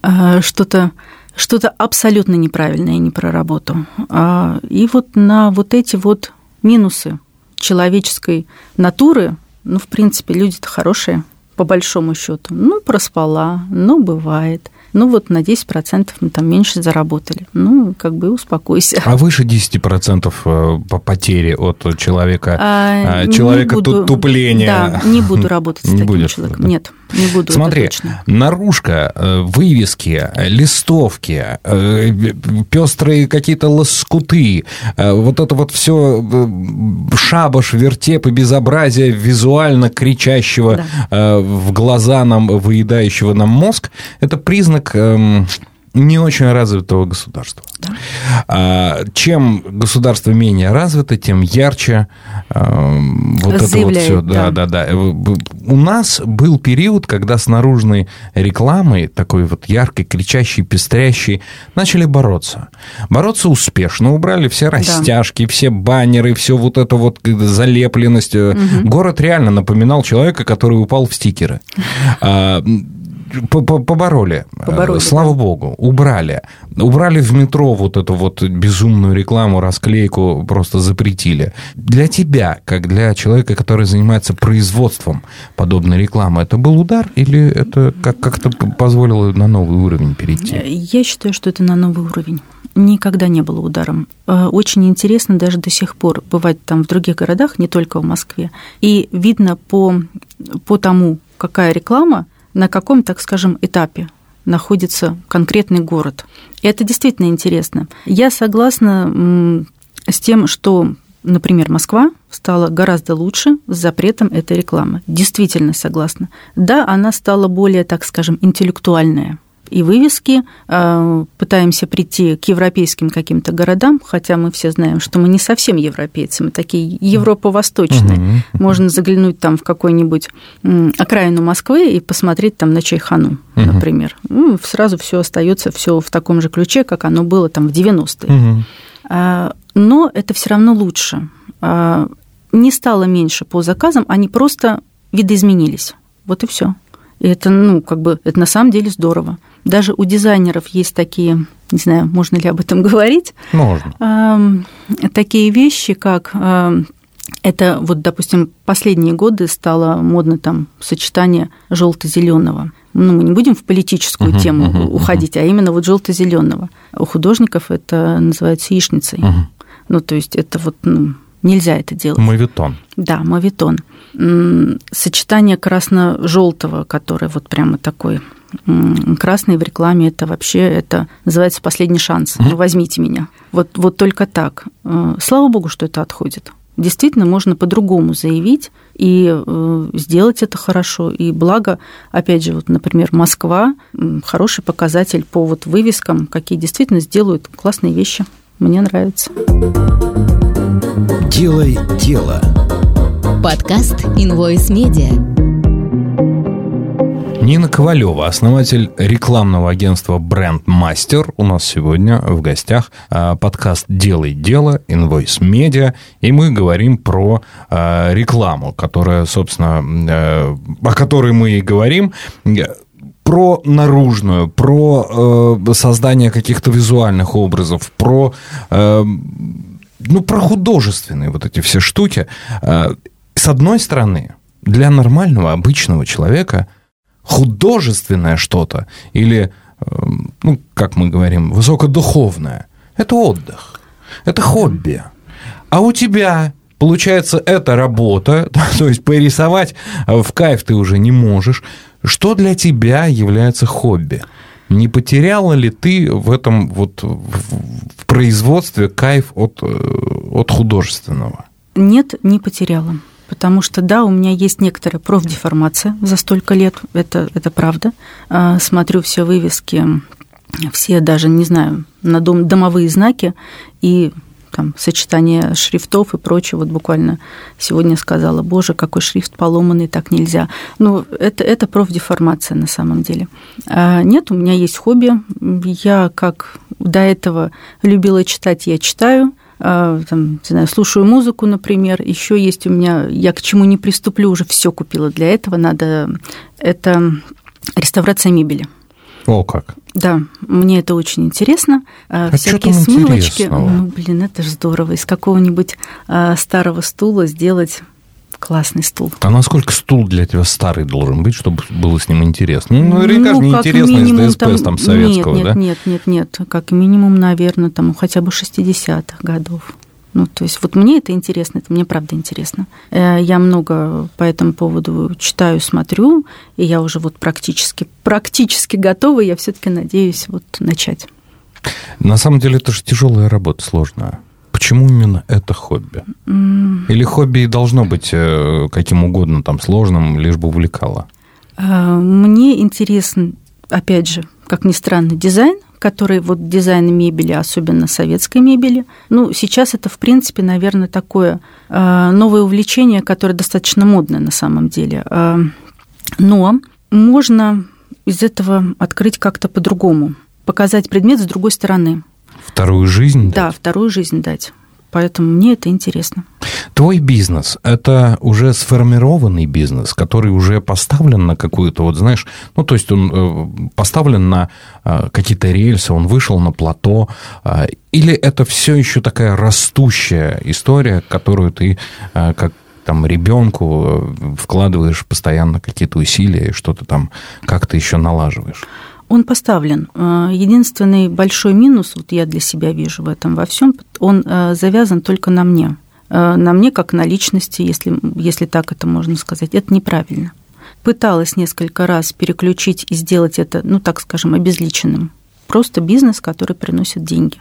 а, что-то что-то абсолютно неправильное не про работу. А, и вот на вот эти вот минусы человеческой натуры, ну, в принципе, люди-то хорошие, по большому счету. Ну, проспала, ну, бывает ну вот на 10% мы там меньше заработали. Ну, как бы успокойся. А выше 10% э, по потери от человека, а, э, человека буду, тупления? Да, не буду работать с не таким будешь, человеком. Да? Нет, не буду. Смотри, наружка, э, вывески, листовки, пестрые какие-то лоскуты, вот это вот все шабаш, вертеп и безобразие визуально кричащего да. в глаза нам, выедающего нам мозг, это признак эм, не очень развитого государства. Да. А, чем государство менее развито, тем ярче а, вот это вот все. Да, да, да, да. У нас был период, когда с наружной рекламой, такой вот яркой, кричащей, пестрящей, начали бороться. Бороться успешно. Убрали все растяжки, да. все баннеры, все вот это вот залепленность. Угу. Город реально напоминал человека, который упал в стикеры. Побороли. побороли. Слава да. богу, убрали. Убрали в метро вот эту вот безумную рекламу, расклейку, просто запретили. Для тебя, как для человека, который занимается производством подобной рекламы, это был удар или это как-то позволило на новый уровень перейти? Я считаю, что это на новый уровень никогда не было ударом. Э, очень интересно даже до сих пор бывать там в других городах, не только в Москве. И видно по, по тому, какая реклама, на каком, так скажем, этапе находится конкретный город. И это действительно интересно. Я согласна с тем, что, например, Москва стала гораздо лучше с запретом этой рекламы. Действительно согласна. Да, она стала более, так скажем, интеллектуальная и вывески, а, пытаемся прийти к европейским каким-то городам, хотя мы все знаем, что мы не совсем европейцы, мы такие Европа-восточные. Угу. Можно заглянуть там в какой-нибудь окраину Москвы и посмотреть там на Чайхану, угу. например. Ну, сразу все остается все в таком же ключе, как оно было там в 90-е. Угу. Но это все равно лучше. А, не стало меньше по заказам, они просто видоизменились. Вот и все. И это, ну, как бы, это на самом деле здорово. Даже у дизайнеров есть такие, не знаю, можно ли об этом говорить. Можно. Такие вещи, как это вот, допустим, последние годы стало модно там сочетание желто-зеленого. Ну, мы не будем в политическую uh-huh, тему uh-huh, уходить, uh-huh. а именно вот желто-зеленого. У художников это называется яичницей. Uh-huh. Ну, то есть это вот ну, нельзя это делать. Мовитон. Да, мовитон. Сочетание красно-желтого, которое вот прямо такой красный в рекламе это вообще это называется последний шанс. Ну возьмите меня. Вот вот только так. Э, слава богу, что это отходит. Действительно, можно по-другому заявить и э, сделать это хорошо. И благо, опять же, вот, например, Москва хороший показатель по вот вывескам, какие действительно сделают классные вещи. Мне нравится. Делай дело. Подкаст Invoice Media. Нина Ковалева, основатель рекламного агентства Бренд Мастер, у нас сегодня в гостях а, подкаст «Делай дело», Invoice Media, и мы говорим про а, рекламу, которая, собственно, э, о которой мы и говорим про наружную, про э, создание каких-то визуальных образов, про э, ну, про художественные вот эти все штуки. Э, с одной стороны, для нормального, обычного человека художественное что-то или, эм, ну, как мы говорим, высокодуховное – это отдых, это хобби. А у тебя Получается, это работа, то есть порисовать в кайф ты уже не можешь. Что для тебя является хобби? Не потеряла ли ты в этом вот в производстве кайф от, э, от художественного? Нет, не потеряла. Потому что, да, у меня есть некоторая профдеформация за столько лет, это, это правда. А, смотрю все вывески, все даже, не знаю, на дом, домовые знаки, и там, сочетание шрифтов и прочее. Вот буквально сегодня сказала, боже, какой шрифт поломанный, так нельзя. Ну, это, это профдеформация на самом деле. А нет, у меня есть хобби. Я, как до этого любила читать, я читаю – там, не знаю, слушаю музыку, например. Еще есть у меня, я к чему не приступлю, уже все купила для этого. Надо это реставрация мебели. О, как. Да, мне это очень интересно. А Всякие что там смывочки. интересного? Ну, блин, это же здорово. Из какого-нибудь а, старого стула сделать классный стул. А насколько стул для тебя старый должен быть, чтобы было с ним интересно? Ну, наверняка же как неинтересно из ДСП там, советского, нет, да? Нет, нет, нет, нет. Как минимум, наверное, там хотя бы 60-х годов. Ну, то есть вот мне это интересно, это мне правда интересно. Э, Я много по этому поводу читаю, смотрю, и я уже вот практически, практически готова, я все таки надеюсь вот начать. На самом деле это же тяжелая работа, сложная. Почему именно это хобби? Или хобби и должно быть э, каким угодно там сложным, лишь бы увлекало? Э, Мне интересен, опять же, как ни странно, дизайн, который вот дизайн мебели, особенно советской мебели. Ну, сейчас это, в принципе, наверное, такое э, новое увлечение, которое достаточно модное на самом деле. Э, Но можно из этого открыть как-то по-другому, показать предмет с другой стороны. Вторую жизнь? Да, вторую жизнь дать. Поэтому мне это интересно. Твой бизнес – это уже сформированный бизнес, который уже поставлен на какую-то, вот знаешь, ну, то есть он э, поставлен на э, какие-то рельсы, он вышел на плато, э, или это все еще такая растущая история, которую ты как там ребенку вкладываешь постоянно какие-то усилия и что-то там как-то еще налаживаешь? Он поставлен. Э, Единственный большой минус, вот я для себя вижу в этом во всем, он э, завязан только на мне. Э, На мне как на личности, если, если так это можно сказать. Это неправильно. Пыталась несколько раз переключить и сделать это, ну так скажем, обезличенным. Просто бизнес, который приносит деньги.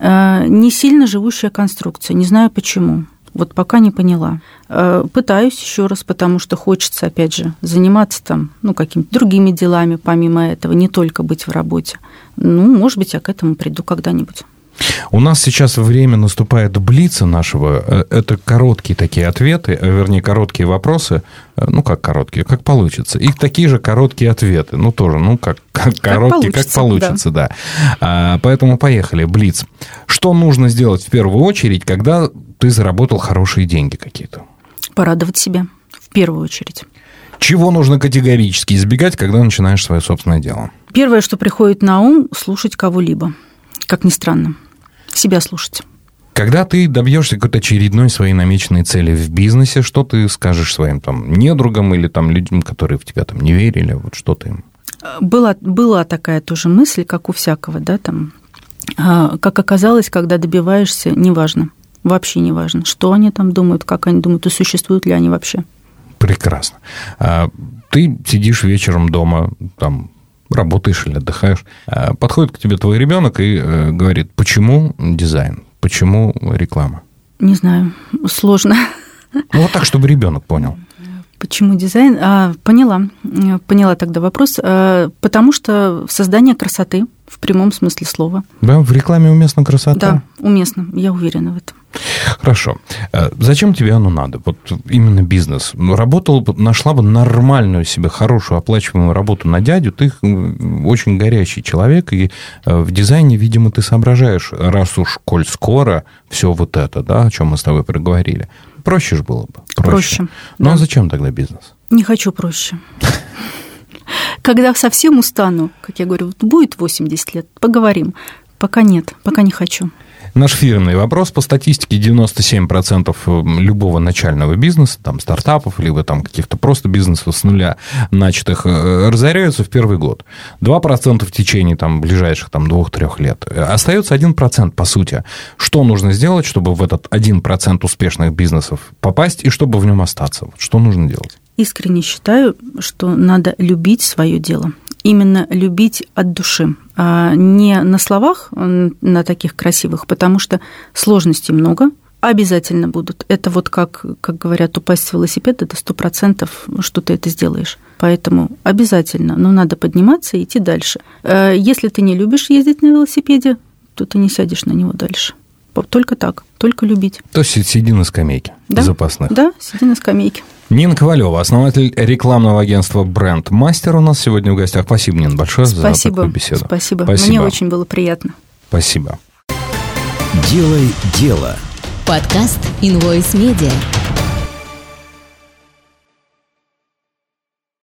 Не сильно живущая конструкция, не знаю почему. Вот пока не поняла. Э, Пытаюсь еще раз, потому что хочется, опять же, заниматься там, ну, какими-то другими делами, помимо этого, не только быть в работе. Ну, может быть, я к этому приду когда-нибудь. У нас сейчас время наступает блица нашего. Э, Это короткие такие ответы, э, вернее, короткие вопросы. Э, Ну, как короткие, как получится. И такие же короткие ответы. Ну, тоже, ну, как, как короткие, как получится, получится, да. А, поэтому поехали. Блиц. Что нужно сделать в первую очередь, когда ты заработал хорошие деньги какие-то? Порадовать себя в первую очередь. Чего нужно категорически избегать, когда начинаешь свое собственное дело? Первое, что приходит на ум, слушать кого-либо. Как ни странно. Себя слушать. Когда ты добьешься какой-то очередной своей намеченной цели в бизнесе, что ты скажешь своим там недругам или там людям, которые в тебя там не верили, вот что ты им? Была, была такая тоже мысль, как у всякого, да, там. А, Как оказалось, когда добиваешься, неважно, вообще неважно, что они там думают, как они думают, и существуют ли они вообще. Прекрасно. А ты сидишь вечером дома, там работаешь или отдыхаешь, а подходит к тебе твой ребенок и э, говорит, почему дизайн, почему реклама? Не знаю, сложно. Ну, вот так, чтобы ребенок понял. Почему дизайн? А, поняла. Э, Поняла тогда вопрос. А, Потому что создание красоты в прямом смысле слова. Да, в рекламе уместна красота? Да, уместно. Я уверена в этом. Хорошо. Э, Зачем тебе оно надо? Вот именно бизнес. Работала бы, нашла бы нормальную себе, хорошую, оплачиваемую работу на дядю. Ты м, очень горячий человек, и э, в дизайне, видимо, ты соображаешь, раз уж, коль скоро, все вот это, да, о чем мы с тобой проговорили. Проще же было бы. Проще, Ну, а да. зачем тогда бизнес? Не хочу проще. Когда совсем устану, как я говорю, вот будет 80 лет, поговорим. Пока нет, пока не хочу. Наш фирменный вопрос. По статистике 97% любого начального бизнеса, там, стартапов, либо там каких-то просто бизнесов с нуля начатых, э, разоряются в первый год. 2% в течение там, ближайших там, 2-3 лет. Остается 1%, по сути. Что нужно сделать, чтобы в этот 1% успешных бизнесов попасть и чтобы в нем остаться? Что нужно делать? Искренне считаю, что надо любить свое дело. Именно любить от души. А не на словах, на таких красивых, потому что сложностей много, обязательно будут. Это вот как, как говорят, упасть с велосипеда, это сто процентов, что ты это сделаешь. Поэтому обязательно, но надо подниматься и идти дальше. Э, Если ты не любишь ездить на велосипеде, то ты не сядешь на него дальше. Только так, только любить. То есть сиди на скамейке Да? запасных. Да, сиди на скамейке. Нина Ковалева, основатель рекламного агентства «Бренд Мастер» у нас сегодня в гостях. Спасибо, Нина, большое за Спасибо. такую беседу. Спасибо. Спасибо. Мне очень было приятно. Спасибо. Делай дело. Подкаст Invoice Media.